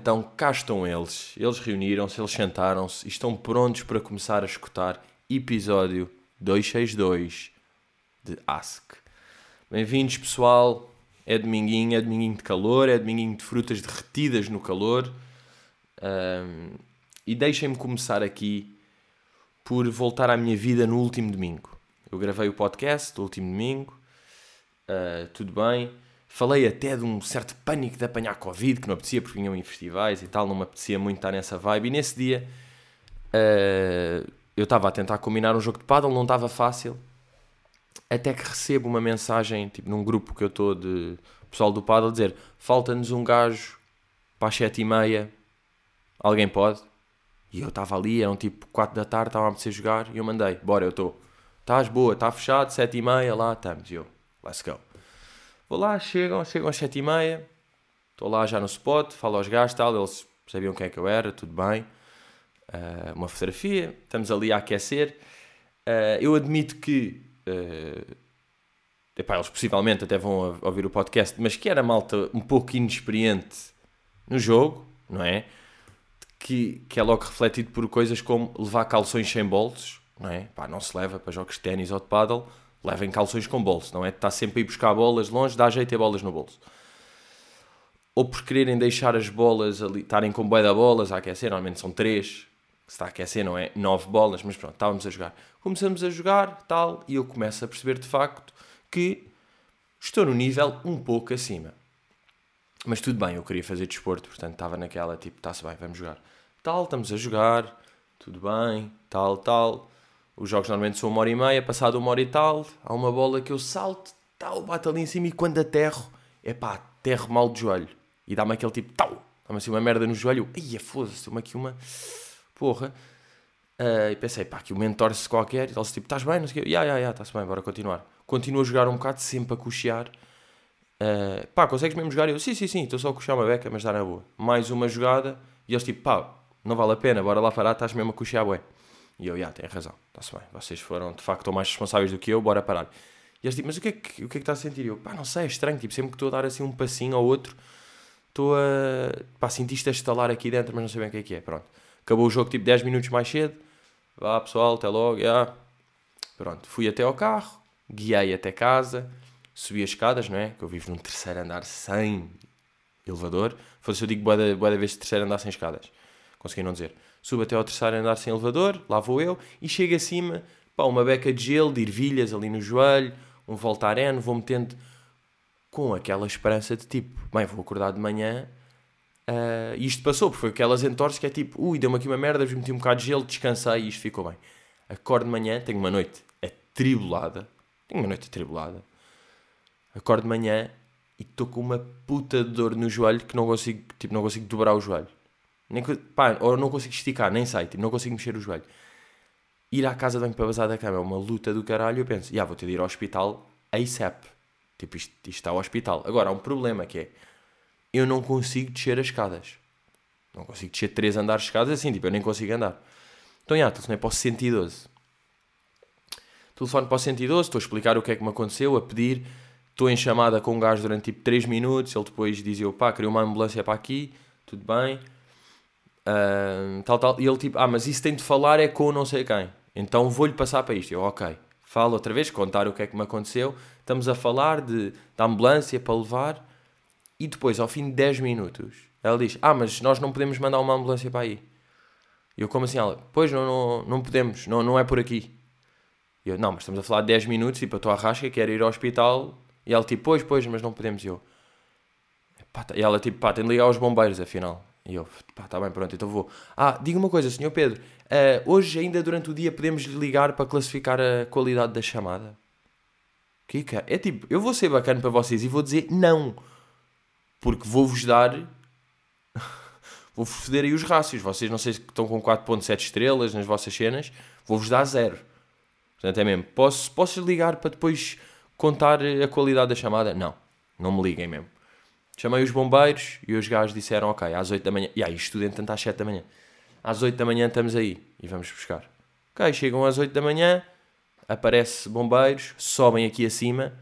Então, cá estão eles. Eles reuniram-se, eles sentaram-se e estão prontos para começar a escutar episódio 262 de Ask. Bem-vindos, pessoal. É dominguinho, é dominguinho de calor, é dominguinho de frutas derretidas no calor. Um, e deixem-me começar aqui por voltar à minha vida no último domingo. Eu gravei o podcast do último domingo, uh, tudo bem. Falei até de um certo pânico de apanhar Covid, que não apetecia porque vinham em festivais e tal, não me apetecia muito estar nessa vibe. E nesse dia uh, eu estava a tentar combinar um jogo de paddle, não estava fácil. Até que recebo uma mensagem, tipo num grupo que eu estou de pessoal do paddle, dizer falta-nos um gajo para as sete e meia, alguém pode? E eu estava ali, eram tipo 4 da tarde, estava a apetecer jogar e eu mandei, bora, eu estou. Estás boa, está fechado, 7 e meia, lá estamos. E eu, let's go. Vou lá, chegam, chegam às 7 e meia, estou lá já no spot, falo aos gajos tal, eles sabiam quem é que eu era, tudo bem. Uh, uma fotografia, estamos ali a aquecer. Uh, eu admito que uh, epá, eles possivelmente até vão ouvir o podcast, mas que era malta um pouco inexperiente no jogo, não é? que, que é logo refletido por coisas como levar calções sem bolsos, não é? Pá, não se leva para jogos de ténis ou de paddle, levem calções com bolso, não é? Está sempre a ir buscar bolas longe, dá jeito ter bolas no bolso. Ou por quererem deixar as bolas ali, estarem com bué da bolas a aquecer, normalmente são três, se está a aquecer não é nove bolas, mas pronto, estávamos a jogar. Começamos a jogar, tal, e eu começo a perceber de facto que estou no nível um pouco acima. Mas tudo bem, eu queria fazer desporto, portanto estava naquela tipo, está-se bem, vamos jogar. Tal, estamos a jogar, tudo bem, tal, tal. Os jogos normalmente são uma hora e meia, passado uma hora e tal, há uma bola que eu salto, tal, bato ali em cima e quando aterro, é pá, aterro mal de joelho. E dá-me aquele tipo, tal, dá-me assim uma merda no joelho, ai, foda-se, deu-me aqui uma porra. Uh, e pensei, pá, aqui o mentor se qualquer, e ele tipo, estás bem? Não sei o quê, ya, ya, ya, está-se bem, bora continuar. Continuo a jogar um bocado, sempre a cochear Uh, pá, consegues mesmo jogar? Eu, sim, sim, sim, estou só a coxar uma beca, mas dá na boa. Mais uma jogada, e eles tipo, pá, não vale a pena, bora lá parar, estás mesmo a coxar, bué. E eu, já, tem razão, está-se bem, vocês foram de facto mais responsáveis do que eu, bora parar. E eles tipo, mas o que é que, o que, é que está a sentir? E eu, pá, não sei, é estranho, tipo, sempre que estou a dar assim um passinho ao outro, estou a, pá, sentiste a estalar aqui dentro, mas não sei bem o que é que é, pronto. Acabou o jogo tipo 10 minutos mais cedo, vá pessoal, até logo, já. Pronto, fui até ao carro, guiei até casa, subi as escadas, não é? Que eu vivo num terceiro andar sem elevador. Fosse eu digo boa da vez terceiro andar sem escadas. Consegui não dizer. Subo até ao terceiro andar sem elevador, lá vou eu, e chego acima, pá, uma beca de gelo, de ervilhas ali no joelho, um voltaren, vou metendo com aquela esperança de tipo, bem, vou acordar de manhã uh, e isto passou, porque foi aquelas entorces que é tipo, ui, deu-me aqui uma merda, meti um bocado de gelo, descansei e isto ficou bem. Acordo de manhã, tenho uma noite atribulada, tenho uma noite atribulada, acordo de manhã e estou com uma puta de dor no joelho que não consigo, tipo, não consigo dobrar o joelho. Nem, pá, ou não consigo esticar, nem sei, tipo, não consigo mexer o joelho. Ir à casa de banho para vazar da cama é uma luta do caralho. Eu penso, já vou ter de ir ao hospital ASAP. Tipo, isto, isto está ao hospital. Agora, há um problema que é, eu não consigo descer as escadas. Não consigo descer três andares de escadas assim, tipo, eu nem consigo andar. Então, já, telefonei para o 112. Telefone para o 112, estou a explicar o que é que me aconteceu, a pedir estou em chamada com um gajo durante tipo 3 minutos, ele depois dizia, pá, queria uma ambulância para aqui, tudo bem, tal, tal, e ele tipo, ah, mas isso tem de falar é com não sei quem, então vou-lhe passar para isto, eu, ok, falo outra vez, contar o que é que me aconteceu, estamos a falar de, da ambulância para levar, e depois, ao fim de 10 minutos, ela diz, ah, mas nós não podemos mandar uma ambulância para aí, e eu, como assim, ela, pois, não, não, não podemos, não, não é por aqui, e eu, não, mas estamos a falar de 10 minutos, tipo, eu estou à rasca, quero ir ao hospital, e ela tipo, pois, pois, mas não podemos. E eu, tá", e ela tipo, pá, tem de ligar aos bombeiros, afinal. E eu, pá, tá bem, pronto, então vou. Ah, diga uma coisa, senhor Pedro, uh, hoje ainda durante o dia podemos ligar para classificar a qualidade da chamada? Que é tipo, eu vou ser bacana para vocês e vou dizer não. Porque vou-vos dar. vou-vos foder aí os rácios. Vocês não sei se estão com 4.7 estrelas nas vossas cenas, vou-vos dar zero. Portanto, é mesmo. Posso, posso ligar para depois contar a qualidade da chamada? Não, não me liguem mesmo. Chamei os bombeiros e os gajos disseram: Ok, às 8 da manhã. E aí, estudante tanto às 7 da manhã. Às 8 da manhã estamos aí e vamos buscar. Ok, chegam às 8 da manhã, aparece bombeiros, sobem aqui acima,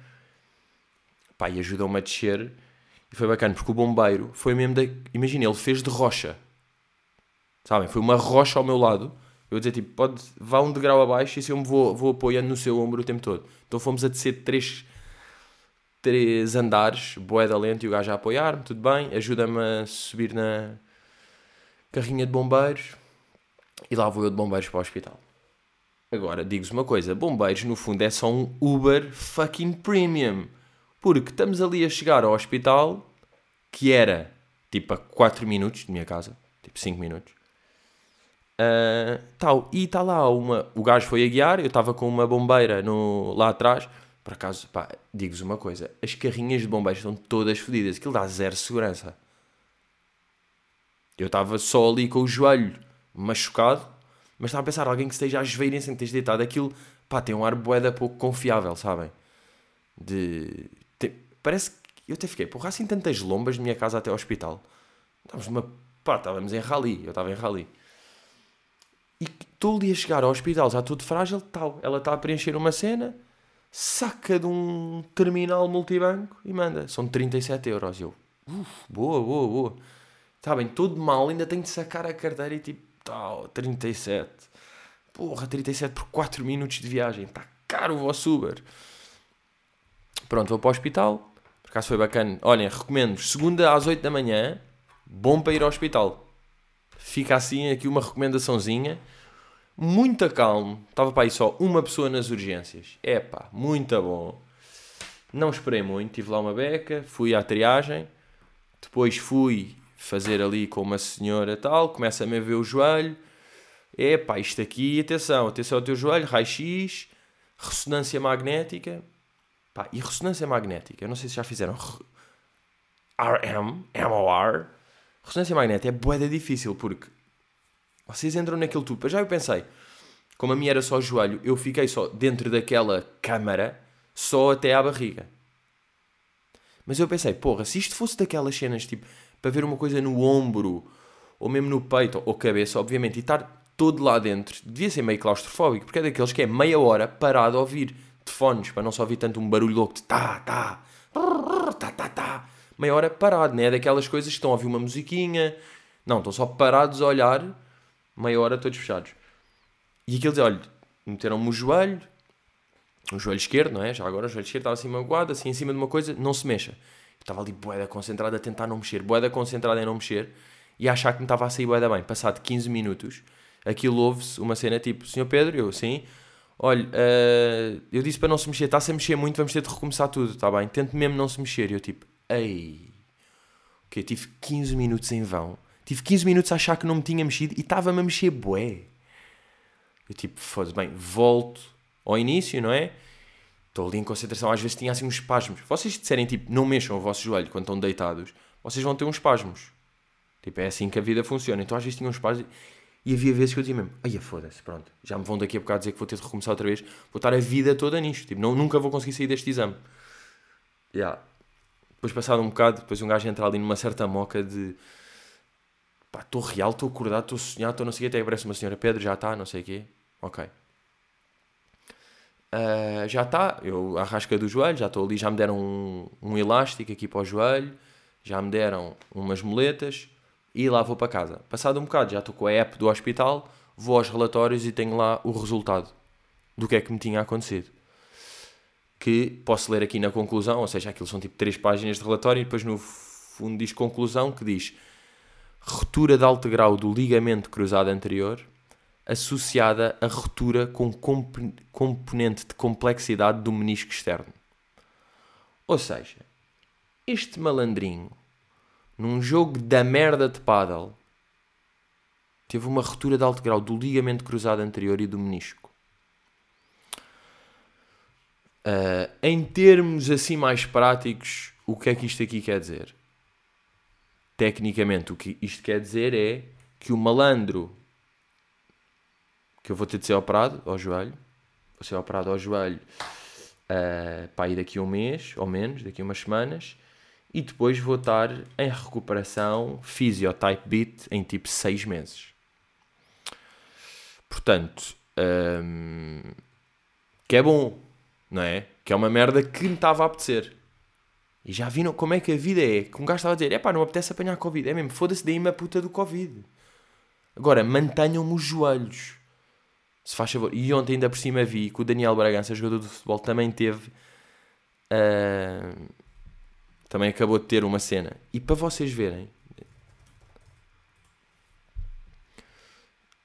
pá, e ajudam-me a descer. E foi bacana, porque o bombeiro foi mesmo da. Imagina, ele fez de rocha. Sabem? Foi uma rocha ao meu lado. Eu dizer, tipo, pode, vá um degrau abaixo e assim eu me vou, vou apoiando no seu ombro o tempo todo. Então fomos a descer três, três andares, boeda lenta e o gajo a apoiar-me, tudo bem. Ajuda-me a subir na carrinha de bombeiros. E lá vou eu de bombeiros para o hospital. Agora, digo-vos uma coisa: bombeiros, no fundo, é só um Uber fucking premium. Porque estamos ali a chegar ao hospital, que era tipo a 4 minutos de minha casa, tipo 5 minutos. Uh, tal, e está lá uma. O gajo foi a guiar, eu estava com uma bombeira no, lá atrás. Por acaso, pá, digo-vos uma coisa: as carrinhas de bombeiros estão todas fodidas, aquilo dá zero segurança. Eu estava só ali com o joelho machucado, mas estava a pensar, alguém que esteja a joelhar sem ter deitado aquilo, pá, tem um ar boeda pouco confiável, sabem? De. Tem... Parece que. Eu até fiquei, porra, assim tantas lombas de minha casa até ao hospital. Estávamos numa. pá, estávamos em rally, eu estava em rally. E estou ali a chegar ao hospital, já tudo frágil, tal. Ela está a preencher uma cena, saca de um terminal multibanco e manda. São 37 euros. E eu, uff, boa, boa, boa. Está bem, todo mal, ainda tenho de sacar a carteira e tipo, tal, 37. Porra, 37 por 4 minutos de viagem. Está caro o vosso Uber. Pronto, vou para o hospital. Por acaso foi bacana. Olhem, recomendo. Segunda às 8 da manhã, bom para ir ao hospital. Fica assim aqui uma recomendaçãozinha. Muito calmo. Estava para aí só uma pessoa nas urgências. Epá, muito bom. Não esperei muito. Tive lá uma beca, fui à triagem. Depois fui fazer ali com uma senhora tal. Começa-me a ver o joelho. Epá, isto aqui, atenção, atenção ao teu joelho, raio-x, ressonância magnética. Pá, e ressonância magnética, eu não sei se já fizeram RM, MOR, Ressonância magnética é boeda difícil porque vocês entram naquele tubo. Já eu pensei, como a minha era só joelho, eu fiquei só dentro daquela câmara, só até à barriga. Mas eu pensei, porra, se isto fosse daquelas cenas tipo para ver uma coisa no ombro, ou mesmo no peito, ou cabeça, obviamente, e estar todo lá dentro, devia ser meio claustrofóbico, porque é daqueles que é meia hora parado a ouvir de fones, para não só ouvir tanto um barulho louco de tá, tá, tá, tá, tá meia hora parado, né? Daquelas coisas que estão a ouvir uma musiquinha. Não, estão só parados a olhar, meia hora todos fechados. E aquilo diz, olha, meteram-me o joelho, o joelho esquerdo, não é? Já agora o joelho esquerdo estava assim magoado, assim em cima de uma coisa, não se mexa. Eu estava ali boeda concentrada a tentar não mexer, boeda concentrada em não mexer e a achar que me estava a sair boeda bem. Passado 15 minutos, aquilo ouve-se uma cena tipo, Senhor Pedro, eu, sim, olha, uh, eu disse para não se mexer, está-se a mexer muito, vamos ter de recomeçar tudo, está bem? Tente mesmo não se mexer. E eu tipo, Ei. Ok, tive 15 minutos em vão. Tive 15 minutos a achar que não me tinha mexido e estava-me a mexer bué. Eu tipo, foda-se, bem, volto ao início, não é? Estou ali em concentração, às vezes tinha assim uns espasmos. Vocês disserem tipo, não mexam o vosso joelho quando estão deitados, vocês vão ter uns espasmos. Tipo, é assim que a vida funciona. Então às vezes tinha uns espasmos e havia vezes que eu dizia mesmo, ai foda-se, pronto, já me vão daqui a bocado dizer que vou ter de recomeçar outra vez, vou estar a vida toda nisto. Tipo, não, nunca vou conseguir sair deste exame. Yeah. Depois, passado um bocado, depois um gajo entra ali numa certa moca de pá, estou real, estou acordado, estou sonhado, estou não sei o quê, até aparece uma senhora Pedro, já está, não sei o quê. Ok. Uh, já está, eu arrasca do joelho, já estou ali, já me deram um, um elástico aqui para o joelho, já me deram umas moletas e lá vou para casa. Passado um bocado, já estou com a app do hospital, vou aos relatórios e tenho lá o resultado do que é que me tinha acontecido que posso ler aqui na conclusão, ou seja, aquilo são tipo três páginas de relatório e depois no fundo diz conclusão que diz ruptura de alto grau do ligamento cruzado anterior associada a ruptura com comp componente de complexidade do menisco externo. Ou seja, este malandrinho, num jogo da merda de paddle, teve uma ruptura de alto grau do ligamento cruzado anterior e do menisco. Uh, em termos assim mais práticos, o que é que isto aqui quer dizer? Tecnicamente, o que isto quer dizer é que o malandro que eu vou ter de ser operado ao joelho, vou ser operado ao joelho uh, para ir daqui a um mês, ou menos, daqui a umas semanas, e depois vou estar em recuperação Physiotype Beat em tipo 6 meses. Portanto, um, que é bom, não é? Que é uma merda que me estava a apetecer. E já viram como é que a vida é. Que um gajo estava a dizer: é pá, não apetece apanhar Covid. É mesmo, foda-se, a puta do Covid. Agora, mantenham-me os joelhos. Se faz favor. E ontem ainda por cima vi que o Daniel Bragança, jogador de futebol, também teve. Uh, também acabou de ter uma cena. E para vocês verem.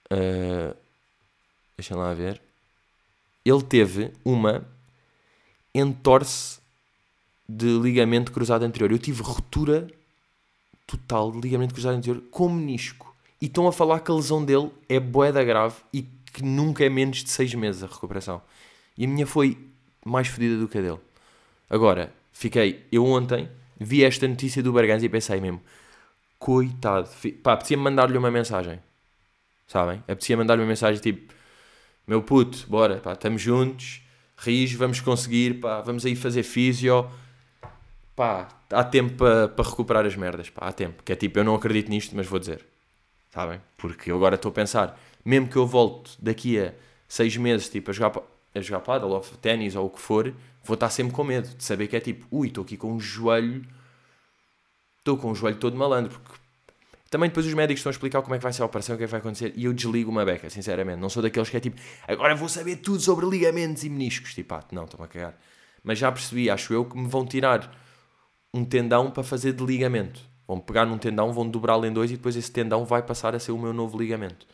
Uh, deixa lá ver. Ele teve uma entorse de ligamento cruzado anterior. Eu tive ruptura total de ligamento cruzado anterior com menisco. E estão a falar que a lesão dele é boeda grave e que nunca é menos de 6 meses a recuperação. E a minha foi mais fodida do que a dele. Agora, fiquei, eu ontem vi esta notícia do Berganza e pensei mesmo, coitado, pá, apetecia-me mandar-lhe uma mensagem, sabem? Apetecia mandar-lhe uma mensagem tipo, meu puto, bora, pá, estamos juntos, ris, vamos conseguir, pá, vamos aí fazer físio, pá, há tempo para pa recuperar as merdas, pá, há tempo. Que é tipo, eu não acredito nisto, mas vou dizer. Sabem? Porque eu agora estou a pensar, mesmo que eu volte daqui a seis meses, tipo, a jogar, a jogar paddle ou ténis ou o que for, vou estar sempre com medo de saber que é tipo, ui, estou aqui com um joelho, estou com um joelho todo malandro, porque também depois os médicos estão a explicar como é que vai ser a operação, o que é que vai acontecer, e eu desligo uma beca, sinceramente. Não sou daqueles que é tipo, agora vou saber tudo sobre ligamentos e meniscos. Tipo, ah, não, estou-me a cagar. Mas já percebi, acho eu, que me vão tirar um tendão para fazer de ligamento. Vão pegar num tendão, vão dobrá-lo em dois e depois esse tendão vai passar a ser o meu novo ligamento.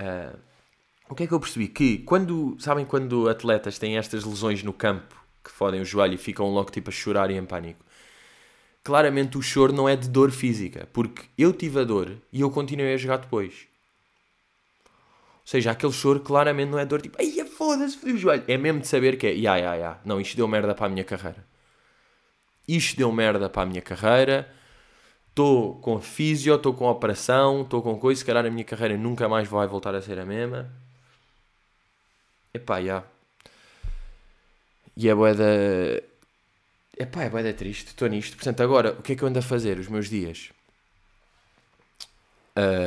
Uh, o que é que eu percebi? Que quando, sabem quando atletas têm estas lesões no campo, que fodem o joelho e ficam logo tipo a chorar e em pânico, claramente o choro não é de dor física, porque eu tive a dor e eu continuei a jogar depois. Ou seja, aquele choro claramente não é dor tipo, ai foda-se, o joelho. É mesmo de saber que é, ya, ya, ya, não, isto deu merda para a minha carreira isto deu merda para a minha carreira, estou com físio, estou com operação, estou com coisa, se calhar a minha carreira nunca mais vai voltar a ser a mesma. Epá, já. E é boeda... Epá, é boeda triste, estou nisto. Portanto, agora, o que é que eu ando a fazer os meus dias?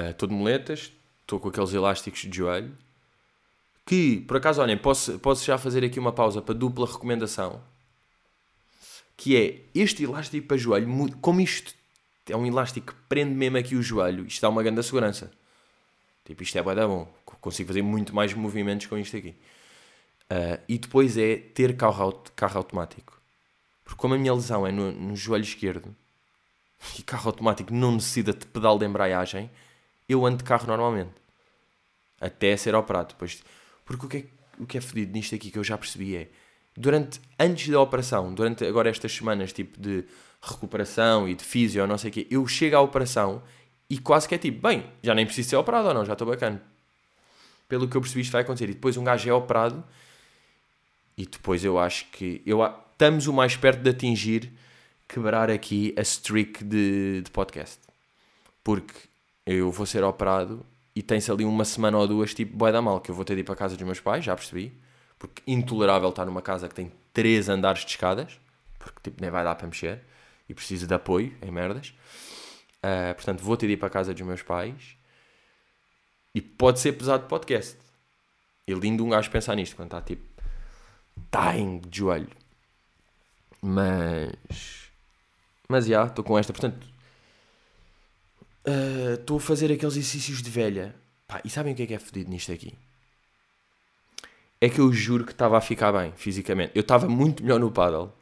Estou uh, de moletas, estou com aqueles elásticos de joelho, que, por acaso, olhem, posso, posso já fazer aqui uma pausa para dupla recomendação que é este elástico para joelho, como isto é um elástico que prende mesmo aqui o joelho, isto dá uma grande segurança. Tipo, isto é bem bom. Consigo fazer muito mais movimentos com isto aqui. Uh, e depois é ter carro, carro automático. Porque como a minha lesão é no, no joelho esquerdo e carro automático não necessita de pedal de embreagem, eu ando de carro normalmente. Até ser operado. Depois, porque o que, é, o que é fedido nisto aqui que eu já percebi é durante, antes da operação, durante agora estas semanas tipo de recuperação e de físio, não sei o quê, eu chego à operação e quase que é tipo, bem, já nem preciso ser operado ou não, já estou bacana. Pelo que eu percebi, isto vai acontecer. E depois um gajo é operado e depois eu acho que eu, estamos o mais perto de atingir quebrar aqui a streak de, de podcast. Porque eu vou ser operado e tem-se ali uma semana ou duas, tipo, boia da mal, que eu vou ter de ir para a casa dos meus pais, já percebi porque intolerável estar numa casa que tem três andares de escadas, porque tipo, nem vai dar para mexer, e preciso de apoio em merdas. Uh, portanto, vou ter de ir para a casa dos meus pais, e pode ser pesado podcast. E lindo um gajo pensar nisto, quando está tipo, dying de joelho. Mas, mas já, estou com esta, portanto, ah, estou uh, a fazer aqueles exercícios de velha. Pá, e sabem o que é que é fodido nisto aqui? É que eu juro que estava a ficar bem fisicamente. Eu estava muito melhor no paddle.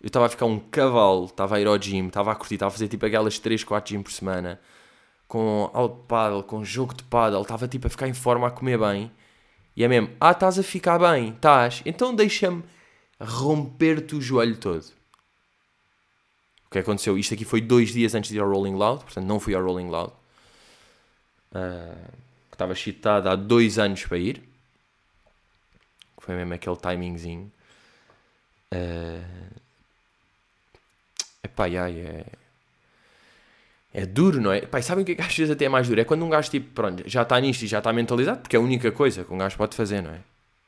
Eu estava a ficar um cavalo, estava a ir ao gym, estava a curtir, estava a fazer tipo aquelas 3, 4 gym por semana, com de paddle, com jogo de paddle, estava tipo a ficar em forma, a comer bem. E é mesmo, ah, estás a ficar bem, estás, então deixa-me romper-te o joelho todo. O que aconteceu? Isto aqui foi dois dias antes de ir ao Rolling Loud, portanto não fui ao Rolling Loud. Uh, estava cheatado há dois anos para ir foi mesmo aquele timingzinho. Uh... Epá, ai, é... É duro, não é? Epá, sabem o que é que às vezes até é mais duro? É quando um gajo tipo, pronto, já está nisto e já está mentalizado, porque é a única coisa que um gajo pode fazer, não é?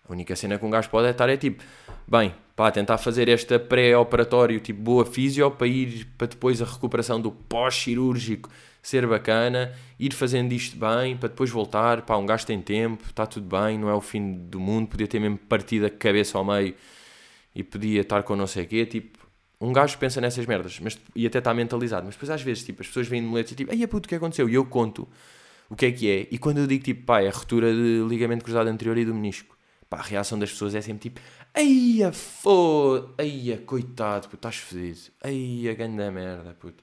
A única cena que um gajo pode é estar é tipo, bem, pá, tentar fazer esta pré-operatório, tipo, boa físio, para ir para depois a recuperação do pós-cirúrgico ser bacana, ir fazendo isto bem, para depois voltar, pá, um gajo tem tempo, está tudo bem, não é o fim do mundo, podia ter mesmo partido a cabeça ao meio e podia estar com não sei o quê, tipo, um gajo pensa nessas merdas mas, e até está mentalizado, mas depois às vezes tipo, as pessoas vêm de muletas e tipo, ai puto, o que aconteceu? E eu conto o que é que é, e quando eu digo tipo, pá, é a ruptura de ligamento cruzado anterior e do menisco, pá, a reação das pessoas é sempre tipo, Eia, foda, eia, coitado, puto, estás fedido, eia, ganho da merda, puto.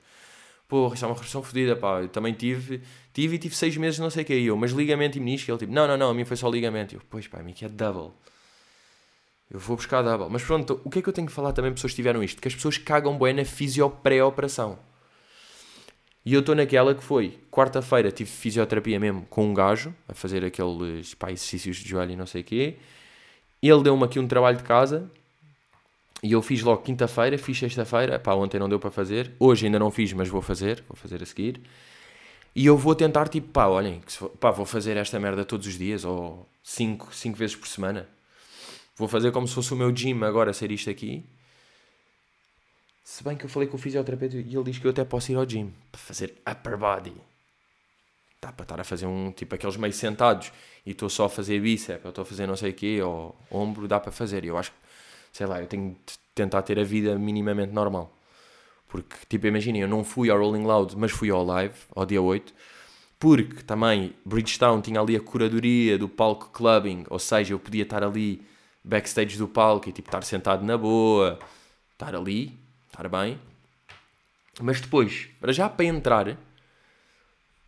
Porra, isso é uma repressão fodida, pá, eu também tive, tive e tive seis meses, não sei o que eu, mas ligamento e menisco, ele tipo, não, não, não, a mim foi só ligamento. Eu, pois pá, a mim que é double. Eu vou buscar double. Mas pronto, o que é que eu tenho que falar também pessoas que tiveram isto? Que as pessoas cagam bué na fisio pré-operação. E eu estou naquela que foi, quarta-feira tive fisioterapia mesmo com um gajo, a fazer aqueles pá, exercícios de joelho e não sei o quê. Ele deu-me aqui um trabalho de casa e eu fiz logo quinta-feira, fiz sexta-feira, pá, ontem não deu para fazer, hoje ainda não fiz, mas vou fazer, vou fazer a seguir. E eu vou tentar, tipo, pá, olhem, pá, vou fazer esta merda todos os dias, ou cinco, cinco vezes por semana. Vou fazer como se fosse o meu gym agora, ser isto aqui. Se bem que eu falei com o fisioterapeuta e ele diz que eu até posso ir ao gym para fazer upper body. Dá para estar a fazer um tipo aqueles meio sentados e estou só a fazer bíceps, ou estou a fazer não sei o quê, ou ombro, dá para fazer. E eu acho que, sei lá, eu tenho de tentar ter a vida minimamente normal. Porque, tipo, imaginem, eu não fui ao Rolling Loud, mas fui ao live, ao dia 8, porque também Bridgestone tinha ali a curadoria do palco clubbing, ou seja, eu podia estar ali backstage do palco e tipo estar sentado na boa, estar ali, estar bem. Mas depois, para já para entrar,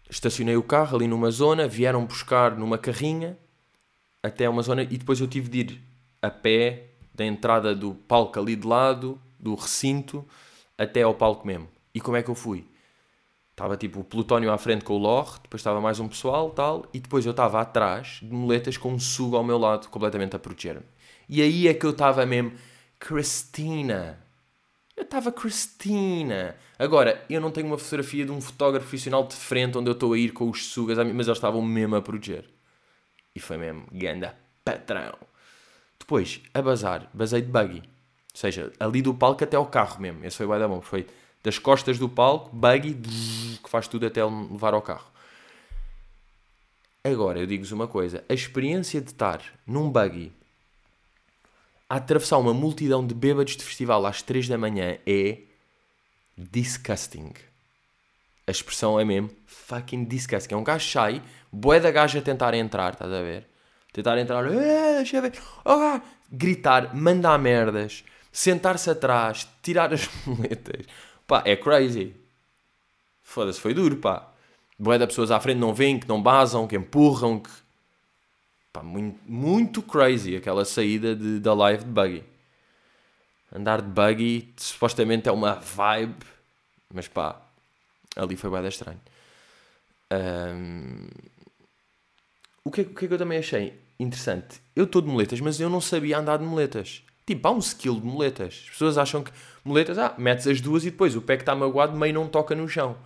estacionei o carro ali numa zona, vieram buscar numa carrinha até uma zona e depois eu tive de ir a pé da entrada do palco ali de lado, do recinto, até ao palco mesmo. E como é que eu fui? Estava tipo o Plutónio à frente com o Lor, depois estava mais um pessoal tal, e depois eu estava atrás de moletas com um sugo ao meu lado, completamente a proteger-me. E aí é que eu estava mesmo, Cristina. Eu estava Cristina. Agora, eu não tenho uma fotografia de um fotógrafo profissional de frente onde eu estou a ir com os sugas, mas eles estavam mesmo a proteger. E foi mesmo, ganda patrão. Depois, a bazar, basei de buggy. Ou seja, ali do palco até ao carro mesmo. Esse foi o bom. Foi das costas do palco, buggy, que faz tudo até levar ao carro. Agora, eu digo-vos uma coisa. A experiência de estar num buggy a atravessar uma multidão de bêbados de festival às 3 da manhã é disgusting. A expressão é mesmo fucking disgusting. É um gajo sai, boé da gaja a tentar entrar, estás a ver? Tentar entrar, eh, deixa ver, gritar, mandar merdas, sentar-se atrás, tirar as muletas. Pá, é crazy. Foda-se, foi duro, pá. Boé da pessoas à frente não vêm, que não basam, que empurram, que Pá, muito, muito crazy aquela saída de, da live de buggy. Andar de buggy supostamente é uma vibe, mas pá, ali foi bem estranho. Um, o, que, o que é que eu também achei interessante? Eu estou de moletas, mas eu não sabia andar de moletas. Tipo, há um skill de moletas. As pessoas acham que moletas, ah, metes as duas e depois o pé que está magoado meio não toca no chão.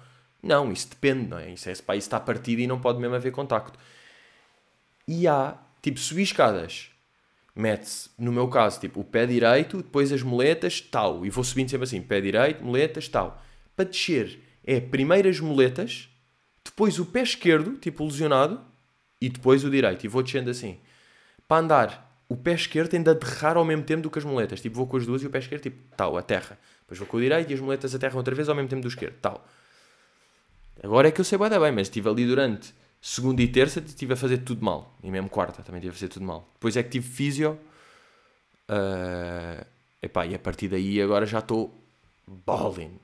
Não, isso depende, não é? Isso, é, isso está partido e não pode mesmo haver contacto. E há, tipo, subir escadas. Mete-se, no meu caso, tipo, o pé direito, depois as moletas, tal. E vou subindo sempre assim, pé direito, moletas, tal. Para descer, é primeiro as moletas, depois o pé esquerdo, tipo, lesionado, e depois o direito. E vou descendo assim. Para andar, o pé esquerdo de aterrar ao mesmo tempo do que as moletas. Tipo, vou com as duas e o pé esquerdo, tipo, tal, a terra. Depois vou com o direito e as moletas aterram outra vez ao mesmo tempo do esquerdo, tal. Agora é que eu sei bem, bem, mas estive ali durante segunda e terça estive a fazer tudo mal. E mesmo quarta também estive a fazer tudo mal. Depois é que tive físio. Uh, epá, e a partir daí agora já estou balling.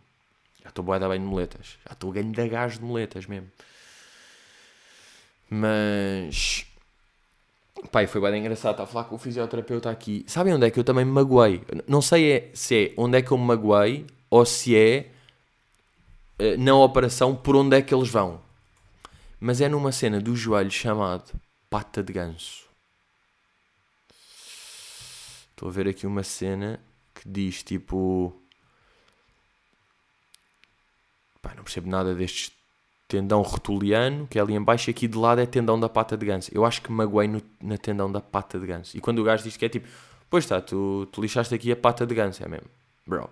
Já estou boeda bem de moletas. Já estou ganho de gás de moletas mesmo. Mas. Pai, foi bem engraçado. Estava a falar com o fisioterapeuta aqui. Sabem onde é que eu também me magoei? Não sei é, se é onde é que eu me magoei ou se é uh, na operação por onde é que eles vão mas é numa cena do joelho chamado pata de ganso. Estou a ver aqui uma cena que diz tipo. Pá, não percebo nada destes tendão rotuliano, que é ali em baixo, e aqui de lado é tendão da pata de ganso. Eu acho que magoei no, na tendão da pata de ganso. E quando o gajo diz que é tipo, pois está, tu, tu lixaste aqui a pata de ganso, é mesmo, bro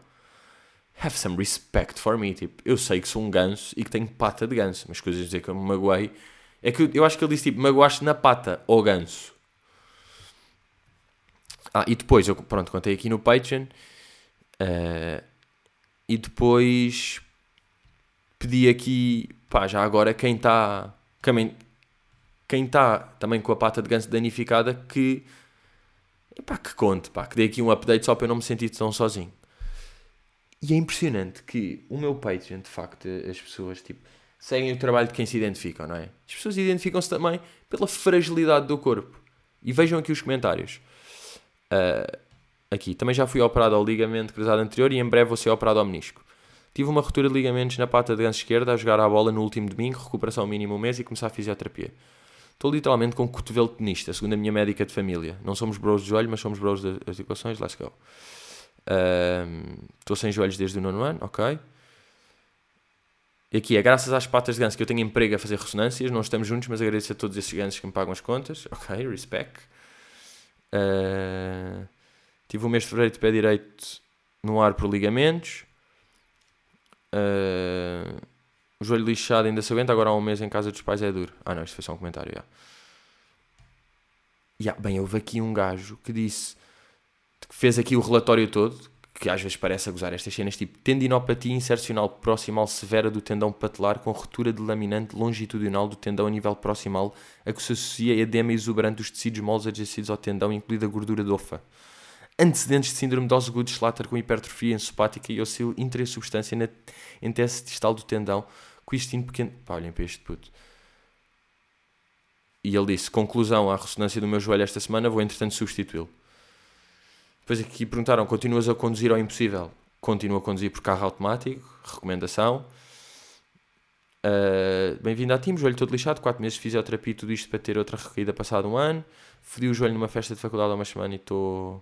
have some respect for me. Tipo, eu sei que sou um ganso e que tenho pata de ganso, mas coisas dizer que eu me magoei. É que eu acho que ele disse tipo, magoaste na pata ou ganso. Ah, e depois, eu pronto, contei aqui no Patreon. Uh, E depois pedi aqui, pá, já agora quem está quem está também com a pata de ganso danificada que pá, que conte, pá, que dê aqui um update só para eu não me sentir tão sozinho. E é impressionante que o meu Patreon, de facto, as pessoas tipo, seguem o trabalho de quem se identificam, não é? As pessoas identificam-se também pela fragilidade do corpo. E vejam aqui os comentários. Uh, aqui, também já fui operado ao ligamento cruzado anterior e em breve vou ser operado ao menisco. Tive uma ruptura de ligamentos na pata de ganso esquerda a jogar a bola no último domingo, recuperação mínima um mês e começar a fisioterapia. Estou literalmente com um cotovelo tenista, segundo a minha médica de família. Não somos bros de joelho, mas somos bros de articulações. Let's go. Estou sem joelhos desde o nono ano, ok. E aqui é graças às patas de ganso que eu tenho emprego a fazer ressonâncias. Não estamos juntos, mas agradeço a todos esses gansos que me pagam as contas. Ok, respect. Uh, tive um mês de fevereiro de pé direito no ar por ligamentos. Uh, o joelho lixado ainda se aguenta, agora há um mês em casa dos pais é duro. Ah não, isto foi só um comentário, já. Yeah, bem, houve aqui um gajo que disse, que fez aqui o relatório todo, que às vezes parece gozar estas cenas, tipo tendinopatia insercional proximal severa do tendão patelar com ruptura de laminante longitudinal do tendão a nível proximal, a que se associa edema exuberante dos tecidos moles adjacentes ao tendão, incluída a gordura de ofa. Antecedentes de síndrome de Osgood-Schlatter com hipertrofia ensopática e auxílio intrasubstância na entese distal do tendão, com intestino pequeno. Pá, olhem para este puto. E ele disse: Conclusão à ressonância do meu joelho esta semana, vou entretanto substituí-lo. Depois aqui perguntaram: continuas a conduzir ao impossível? Continuo a conduzir por carro automático. Recomendação. Uh, Bem-vindo à time, joelho todo lixado, 4 meses de fisioterapia tudo isto para ter outra recaída passado um ano. Fodi o joelho numa festa de faculdade há uma semana e estou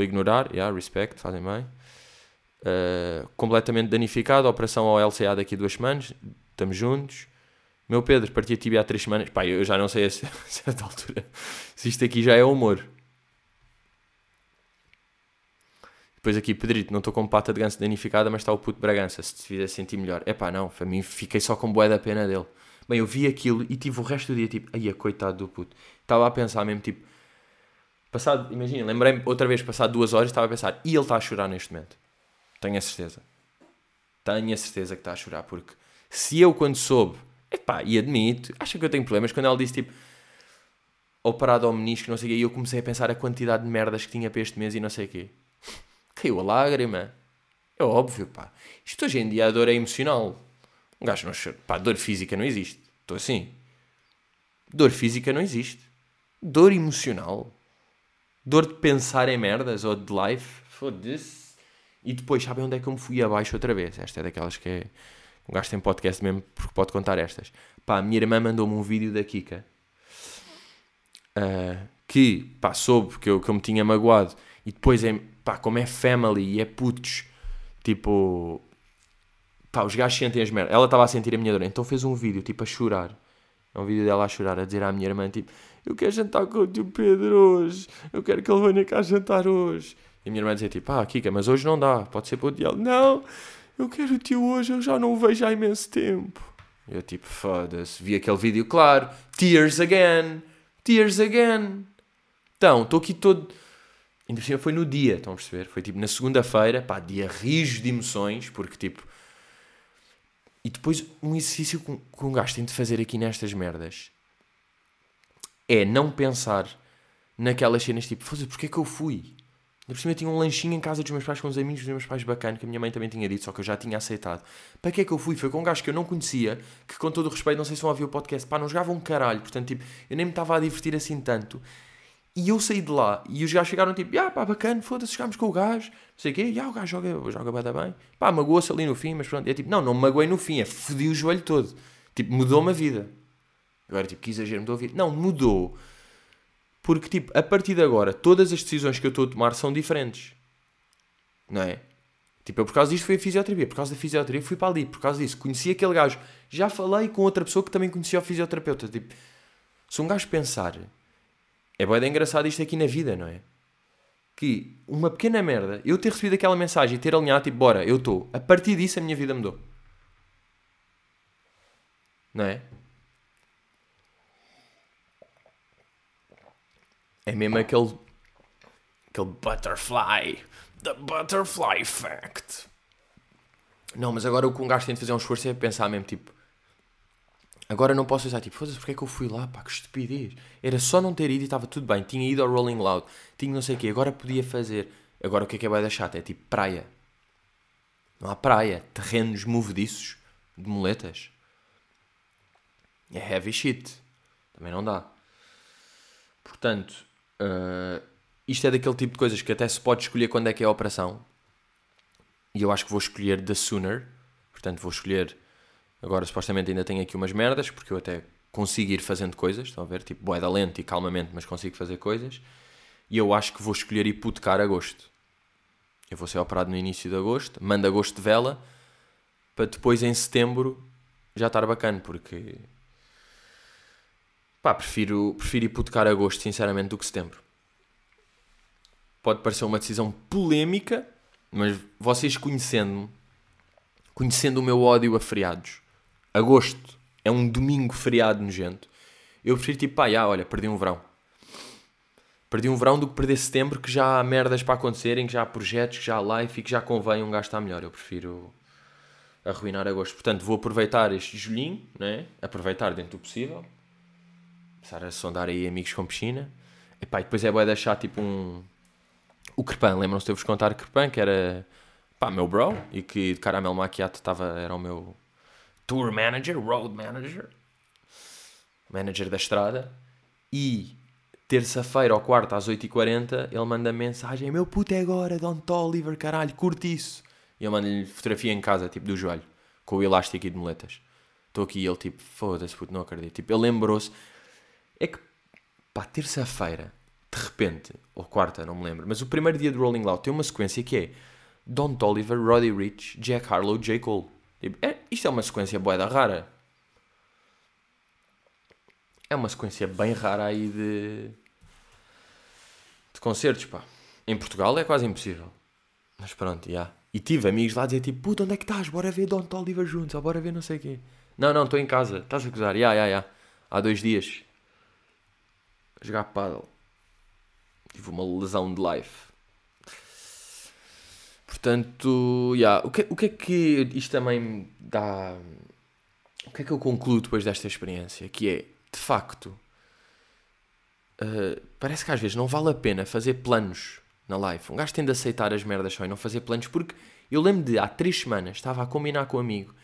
a ignorar. Yeah, respect, fazem bem. Uh, completamente danificado, operação ao LCA daqui a duas semanas, estamos juntos. Meu Pedro, partia tibia há três semanas. Pá, eu já não sei a certa altura se isto aqui já é humor. Depois aqui, Pedrito, não estou com pata de ganso danificada, mas está o puto Bragança, se te fizer sentir melhor. É pá, não, para mim fiquei só com boé da pena dele. Bem, eu vi aquilo e tive o resto do dia tipo, ai, é coitado do puto. Estava a pensar mesmo, tipo, passado, imagina, lembrei-me outra vez, passado duas horas, estava a pensar, e ele está a chorar neste momento. Tenho a certeza. Tenho a certeza que está a chorar, porque se eu, quando soube, epá, e admito, acho que eu tenho problemas, quando ela disse tipo, operado ao menisco, não sei o quê, e eu comecei a pensar a quantidade de merdas que tinha para este mês e não sei o quê. Caiu a lágrima. É óbvio, pá. Isto hoje em dia a dor é emocional. Um gajo não chora. Pá, dor física não existe. Estou assim. Dor física não existe. Dor emocional. Dor de pensar em merdas ou de life. Foda-se. E depois, sabem onde é que eu me fui abaixo outra vez? Esta é daquelas que é. Um gajo tem podcast mesmo porque pode contar estas. Pá, a minha irmã mandou-me um vídeo da Kika uh, que, pá, soube que eu, que eu me tinha magoado e depois, pá, como é family e é putos, tipo, pá, os gajos sentem as merdas. Ela estava a sentir a minha dor, então fez um vídeo, tipo, a chorar. É um vídeo dela a chorar, a dizer à minha irmã, tipo, eu quero jantar com o tio Pedro hoje, eu quero que ele venha cá jantar hoje. E a minha irmã dizia tipo, ah, Kika, mas hoje não dá, pode ser para o dia. Não, eu quero o tio hoje, eu já não o vejo há imenso tempo. Eu tipo, foda-se, vi aquele vídeo, claro, tears again, tears again. Então, estou aqui todo... Ainda por cima foi no dia, estão a perceber? Foi tipo na segunda-feira, pá, dia rijo de emoções, porque tipo... E depois um exercício que um gajo tem de fazer aqui nestas merdas é não pensar naquelas cenas tipo, foda-se, porque é que eu fui? Por cima eu tinha um lanchinho em casa dos meus pais com os amigos dos meus pais bacana, que a minha mãe também tinha dito, só que eu já tinha aceitado. Para que é que eu fui? Foi com um gajo que eu não conhecia, que com todo o respeito, não sei se vão ouvir o podcast, pá, não jogava um caralho, portanto, tipo, eu nem me estava a divertir assim tanto. E eu saí de lá e os gajos ficaram tipo, ah, pá, bacana, foda-se, jogámos com o gajo, não sei o quê, ah, o gajo joga, joga bem, bem. Pá, magoou-se ali no fim, mas pronto. É tipo, não, não me magoei no fim, é fodi o joelho todo. Tipo, mudou-me a vida. Agora, tipo, que exagero, me a ouvir. Não, mudou. Porque, tipo, a partir de agora, todas as decisões que eu estou a tomar são diferentes não é? Tipo, eu por causa disto fui a fisioterapia, por causa da fisioterapia fui para ali, por causa disso. Conheci aquele gajo. Já falei com outra pessoa que também conhecia o fisioterapeuta. Tipo, se um gajo pensar, é bem engraçado isto aqui na vida, não é? Que uma pequena merda, eu ter recebido aquela mensagem e ter alinhado, tipo, bora, eu estou. A partir disso a minha vida mudou. Não é? É mesmo aquele. aquele butterfly The Butterfly Effect. Não, mas agora o que um gajo tem de fazer um esforço é pensar mesmo, tipo, agora não posso pensar, tipo, foda-se, porque é que eu fui lá, pá, que estupidez. Era só não ter ido e estava tudo bem, tinha ido ao Rolling Loud, tinha não sei o quê, agora podia fazer. Agora o que é que é da chata? É tipo praia. Não há praia, terrenos movediços de moletas. É heavy shit. Também não dá. Portanto, uh, isto é daquele tipo de coisas que até se pode escolher quando é que é a operação. E eu acho que vou escolher The Sooner. Portanto, vou escolher. Agora, supostamente, ainda tenho aqui umas merdas, porque eu até consigo ir fazendo coisas. Estão a ver? Tipo, boeda lento e calmamente, mas consigo fazer coisas. E eu acho que vou escolher hipotecar agosto. Eu vou ser operado no início de agosto, mando agosto de vela, para depois em setembro já estar bacana, porque Pá, prefiro, prefiro hipotecar agosto, sinceramente, do que setembro. Pode parecer uma decisão polémica, mas vocês conhecendo-me, conhecendo o meu ódio a feriados, agosto é um domingo feriado nojento, eu prefiro tipo, pá, já, olha, perdi um verão. Perdi um verão do que perder setembro, que já há merdas para acontecerem, que já há projetos, que já há live e que já convém um gajo estar melhor. Eu prefiro arruinar agosto. Portanto, vou aproveitar este julinho, né? aproveitar dentro do possível, começar a sondar aí amigos com piscina. E e depois é boa deixar tipo um. O Crepan, lembram-se de eu vos contar o Crepan, que era pá, meu bro, e que de caramelo maquiato estava, era o meu tour manager, road manager, manager da estrada. E terça-feira ou quarta às 8h40 ele manda mensagem: Meu puto é agora, Don Toliver, caralho, curte isso. E eu mando-lhe fotografia em casa, tipo do joelho, com o elástico e de moletas. Estou aqui e ele tipo, foda-se, puto, não acredito. Tipo, ele lembrou-se, é que, pá, terça-feira, de repente, ou quarta, não me lembro, mas o primeiro dia do Rolling Loud tem uma sequência que é Don Toliver, Roddy Rich, Jack Harlow, J. Cole. Tipo, é, isto é uma sequência boeda rara. É uma sequência bem rara aí de, de concertos, pá. Em Portugal é quase impossível. Mas pronto, já. Yeah. E tive amigos lá a dizer tipo, puta, onde é que estás? Bora ver Don Toliver juntos, ou bora ver não sei o quê. Não, não, estou em casa. Estás a acusar? Ya, ya, ya. Há dois dias jogar paddle. Tive uma lesão de life. Portanto, yeah. o, que, o que é que isto também dá. O que é que eu concluo depois desta experiência? Que é, de facto, uh, parece que às vezes não vale a pena fazer planos na live. Um gajo tem de aceitar as merdas só e não fazer planos, porque eu lembro de há três semanas estava a combinar com um amigo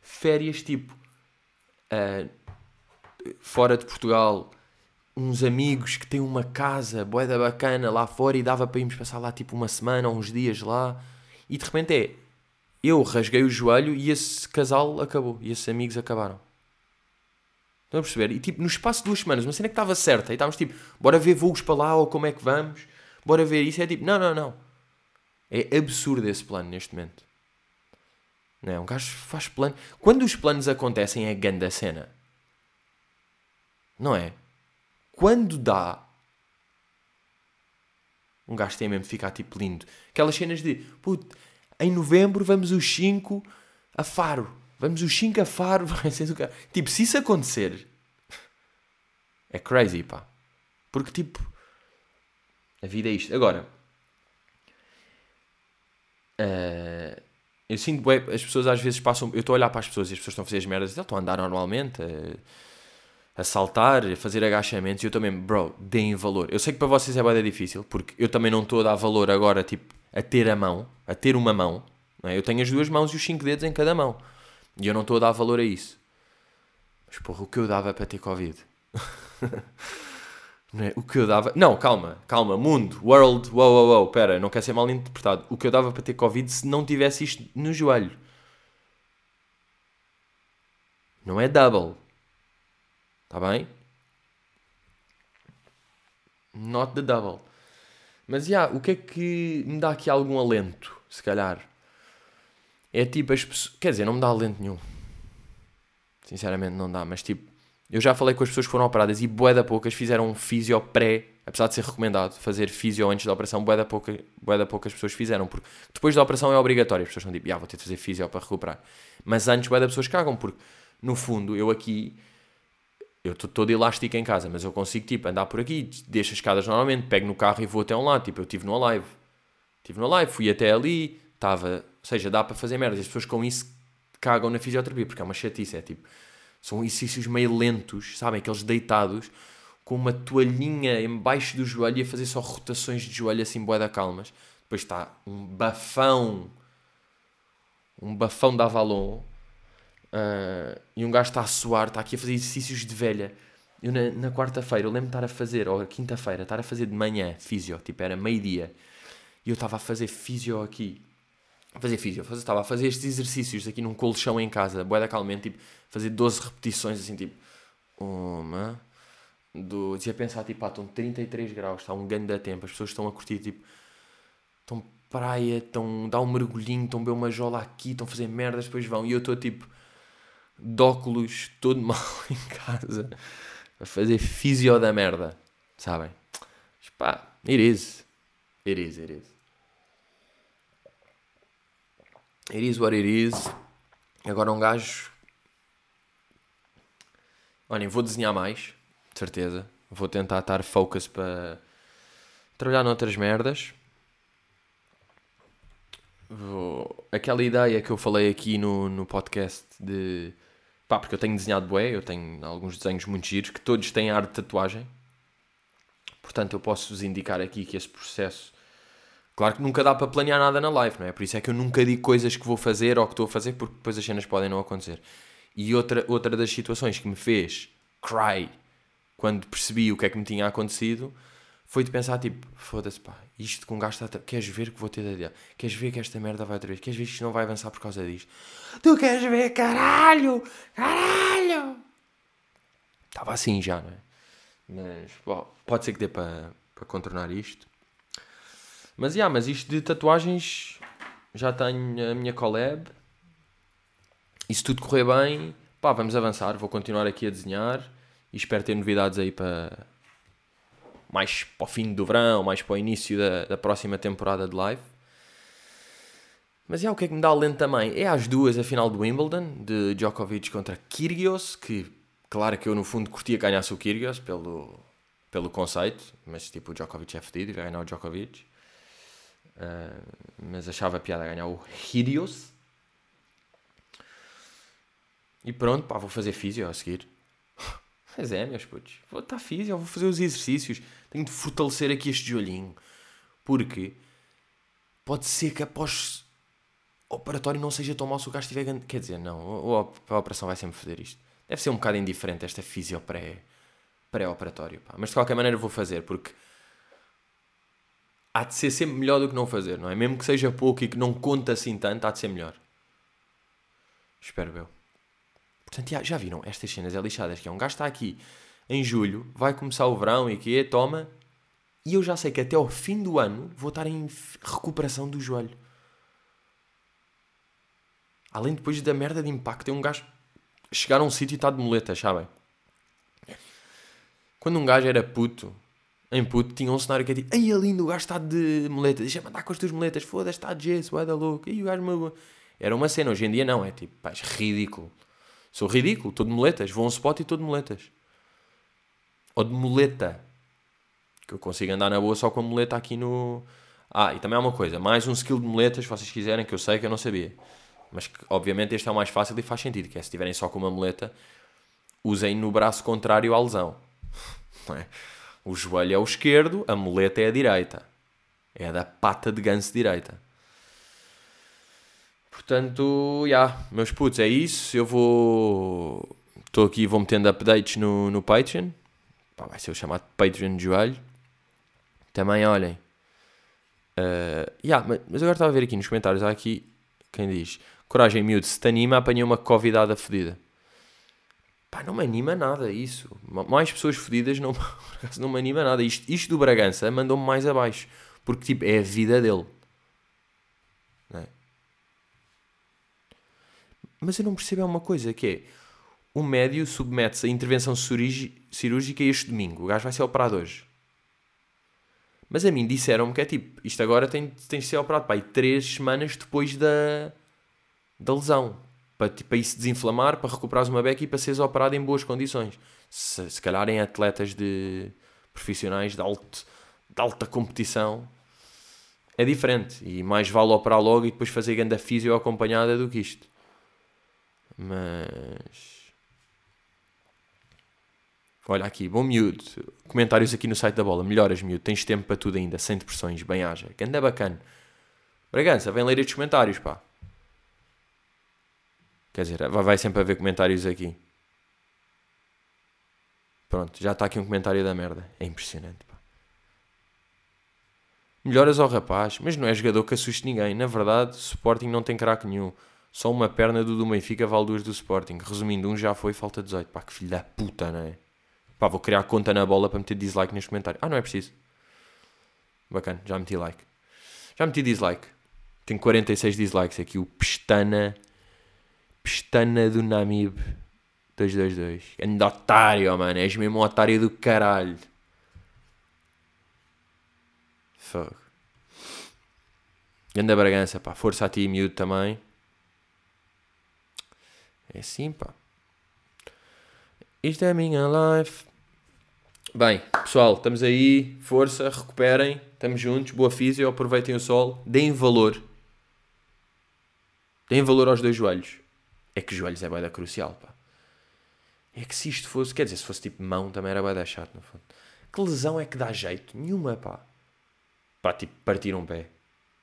férias tipo uh, fora de Portugal, uns amigos que têm uma casa boeda bacana lá fora e dava para irmos passar lá tipo uma semana ou uns dias lá. E de repente é, eu rasguei o joelho e esse casal acabou. E esses amigos acabaram. Estão a perceber? E tipo, no espaço de duas semanas, uma cena que estava certa. E estávamos tipo, bora ver voos para lá ou como é que vamos. Bora ver isso. É tipo, não, não, não. É absurdo esse plano neste momento. Não é? Um gajo faz plano. Quando os planos acontecem é grande a cena. Não é? Quando dá, um gajo tem mesmo de ficar tipo lindo. Aquelas cenas de, puto, em novembro vamos os 5 a Faro. Vamos os 5 a Faro. tipo, se isso acontecer, é crazy, pá. Porque, tipo, a vida é isto. Agora, uh, eu sinto, as pessoas às vezes passam. Eu estou a olhar para as pessoas e as pessoas estão a fazer as merdas estão a andar normalmente. Uh, a saltar, a fazer agachamentos, e eu também, bro, deem valor. Eu sei que para vocês é bem difícil, porque eu também não estou a dar valor agora, tipo, a ter a mão, a ter uma mão. É? Eu tenho as duas mãos e os cinco dedos em cada mão. E eu não estou a dar valor a isso. Mas porra, o que eu dava para ter Covid? é? O que eu dava. Não, calma, calma, mundo, world, wow, wow, wow, pera, não quer ser mal interpretado. O que eu dava para ter Covid se não tivesse isto no joelho? Não é double Está bem? Not the double. Mas, já, yeah, o que é que me dá aqui algum alento, se calhar? É tipo as pessoas... Quer dizer, não me dá alento nenhum. Sinceramente, não dá. Mas, tipo, eu já falei com as pessoas que foram operadas e bué da poucas fizeram um físio pré, apesar de ser recomendado fazer físio antes da operação, bué da, pouca, da poucas pessoas fizeram, porque depois da operação é obrigatório, as pessoas são tipo, ah, vou ter de fazer físio para recuperar. Mas antes bué da pessoas cagam, porque no fundo eu aqui eu estou todo elástico em casa, mas eu consigo, tipo, andar por aqui, deixo as escadas normalmente, pego no carro e vou até um lado. Tipo, eu estive no live. Estive no live, fui até ali, estava seja, dá para fazer merda. As pessoas com isso cagam na fisioterapia, porque é uma chatice. É tipo, são exercícios meio lentos, sabem? Aqueles deitados com uma toalhinha embaixo do joelho e a fazer só rotações de joelho assim, boeda calmas. Depois está um bafão, um bafão da Avalon. Uh, e um gajo está a suar, está aqui a fazer exercícios de velha. Eu na, na quarta-feira, eu lembro de estar a fazer, ou quinta-feira, estar a fazer de manhã físio, tipo era meio-dia. E eu estava a fazer físio aqui. A fazer físio, estava a fazer estes exercícios aqui num colchão em casa, boeda calmamente, tipo, fazer 12 repetições assim, tipo, uma, do, dizia pensar, tipo, ah, estão 33 graus, está um da tempo, as pessoas estão a curtir, tipo, estão praia, estão, dá um mergulhinho, estão a beber uma jola aqui, estão a fazer merdas, depois vão, e eu estou, tipo, de óculos, todo mal em casa, a fazer físio da merda, sabem? Mas pá, it is, it is, it is. It is what it is. Agora um gajo. Olhem, vou desenhar mais, de certeza. Vou tentar estar focus para trabalhar noutras merdas. Vou... Aquela ideia que eu falei aqui no, no podcast de. Pá, porque eu tenho desenhado bué, eu tenho alguns desenhos muito giros que todos têm ar de tatuagem. Portanto, eu posso vos indicar aqui que esse processo Claro que nunca dá para planear nada na live, não é? Por isso é que eu nunca digo coisas que vou fazer ou que estou a fazer, porque depois as cenas podem não acontecer. E outra, outra das situações que me fez cry quando percebi o que é que me tinha acontecido foi de pensar, tipo, foda-se pá, isto com está... Queres ver que vou ter de? Queres ver que esta merda vai outra vez? Queres ver que isto não vai avançar por causa disto? Tu queres ver, caralho? Caralho! Estava assim já, não é? Mas, bom, pode ser que dê para, para contornar isto. Mas, yeah, mas isto de tatuagens, já tenho a minha collab. E se tudo correr bem, pá, vamos avançar. Vou continuar aqui a desenhar e espero ter novidades aí para mais para o fim do verão, mais para o início da, da próxima temporada de live. Mas é o que é que me dá alento também? É às duas a final do Wimbledon, de Djokovic contra Kyrgios, que claro que eu no fundo curtia ganhasse o Kyrgios pelo, pelo conceito, mas tipo o Djokovic é fedido e vai ganhar o Djokovic. Uh, mas achava piada ganhar o Hideous. E pronto, pá, vou fazer físio a seguir. Mas é, meus putos. Vou estar físio, vou fazer os exercícios. Tenho de fortalecer aqui este joelhinho. Porque pode ser que após o operatório não seja tão mau se o gajo estiver grande. Quer dizer, não, a operação vai sempre fazer isto. Deve ser um bocado indiferente esta físio pré-operatório. Pré Mas de qualquer maneira vou fazer, porque há de ser sempre melhor do que não fazer, não é? Mesmo que seja pouco e que não conta assim tanto, há de ser melhor. Espero eu. Portanto, já, já viram estas cenas é lixadas que é um gajo está aqui em julho, vai começar o verão e que toma, e eu já sei que até ao fim do ano vou estar em recuperação do joelho. Além depois da merda de impacto, é um gajo chegar a um sítio e está de muletas, sabem? Quando um gajo era puto, em puto, tinha um cenário que é tipo, ai, é lindo, o gajo está de muletas, deixa-me andar com as tuas muletas, foda-se, está de gesso, vai da louco, e o gajo me... Era uma cena, hoje em dia não, é tipo, pá, ridículo. Sou ridículo, estou de muletas, vou a um spot e estou de muletas. Ou de muleta. Que eu consigo andar na boa só com a muleta aqui no... Ah, e também há uma coisa, mais um skill de muletas, se vocês quiserem, que eu sei que eu não sabia. Mas que, obviamente este é o mais fácil e faz sentido, que é se tiverem só com uma muleta, usem no braço contrário à lesão. É? O joelho é o esquerdo, a muleta é a direita. É a da pata de ganso direita. Portanto, já, yeah, meus putos, é isso. Eu vou. Estou aqui vou metendo updates no, no Patreon. Pá, vai ser o chamado Patreon de joelho. Também olhem. Uh, yeah, mas agora estava a ver aqui nos comentários. Há aqui quem diz: Coragem, miúdo, se te anima, apanhei uma convidada fedida. Pá, não me anima nada isso. Mais pessoas fodidas não, não me anima nada. Isto, isto do Bragança mandou-me mais abaixo. Porque, tipo, é a vida dele. É? Mas eu não percebo é uma coisa, que é... O médio submete-se à intervenção cirúrgica este domingo. O gajo vai ser operado hoje. Mas a mim disseram-me que é tipo... Isto agora tem, tem de ser operado, e três semanas depois da, da lesão para, tipo, para isso desinflamar, para recuperares uma beca e para seres operado em boas condições. Se, se calhar em atletas de profissionais de, alto, de alta competição é diferente. E mais vale operar logo e depois fazer ganda físio acompanhada do que isto. Mas. Olha aqui, bom miúdo. Comentários aqui no site da bola. Melhoras, miúdo. Tens tempo para tudo ainda, sem depressões. Bem haja. Ganda bacana. Bragança, vem ler estes comentários, pá. Quer dizer, vai sempre haver comentários aqui. Pronto, já está aqui um comentário da merda. É impressionante, pá. Melhoras ao rapaz, mas não é jogador que assuste ninguém. Na verdade, Sporting não tem craque nenhum. Só uma perna do do Benfica vale duas do Sporting. Resumindo, um já foi, falta 18. Pá, que filho da puta, não é? Pá, vou criar conta na bola para meter dislike neste comentário. Ah, não é preciso. Bacana, já meti like. Já meti dislike. Tenho 46 dislikes aqui. O Pestana. Pestana do Namib. 222. Ande otário, mano. És mesmo um otário do caralho. Fogo. Ganda Bragança, pá. Força a ti, miúdo também. É assim, pá. Isto é a minha life. Bem, pessoal, estamos aí. Força, recuperem. Estamos juntos. Boa física, aproveitem o sol. Deem valor. Deem valor aos dois joelhos. É que joelhos é bem crucial, pá. É que se isto fosse, quer dizer, se fosse tipo mão também era bem chato, no fundo. Que lesão é que dá jeito? Nenhuma, pá. Pá, tipo, partir um pé.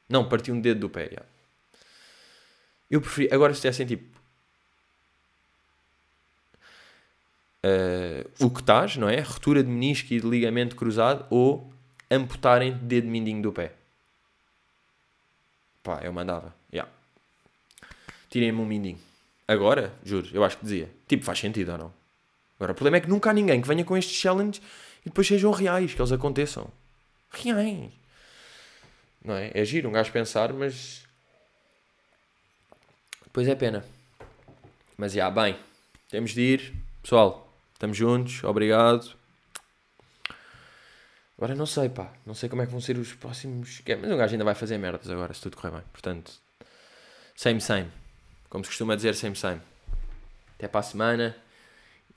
Não, partir um dedo do pé, já. Eu prefiro, agora se tivessem tipo uh, o que estás, não é? Ruptura de menisco e de ligamento cruzado ou amputarem dedo mindinho do pé. Pá, eu mandava. Yeah. Tirem-me um mindinho. Agora, juro, eu acho que dizia. Tipo, faz sentido ou não? Agora, o problema é que nunca há ninguém que venha com estes challenges e depois sejam reais, que eles aconteçam. Reais. Não é? É giro um gajo pensar, mas. Depois é pena. Mas já, bem. Temos de ir. Pessoal, Estamos juntos, obrigado. Agora não sei, pá. Não sei como é que vão ser os próximos. Mas o gajo ainda vai fazer merdas agora, se tudo correr bem. Portanto, same, same. Como se costuma dizer, same, same. Até para a semana.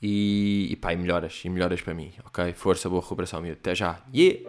E, e pá, e melhoras. E melhoras para mim, ok? Força, boa recuperação, miúdo. Até já. Yeah!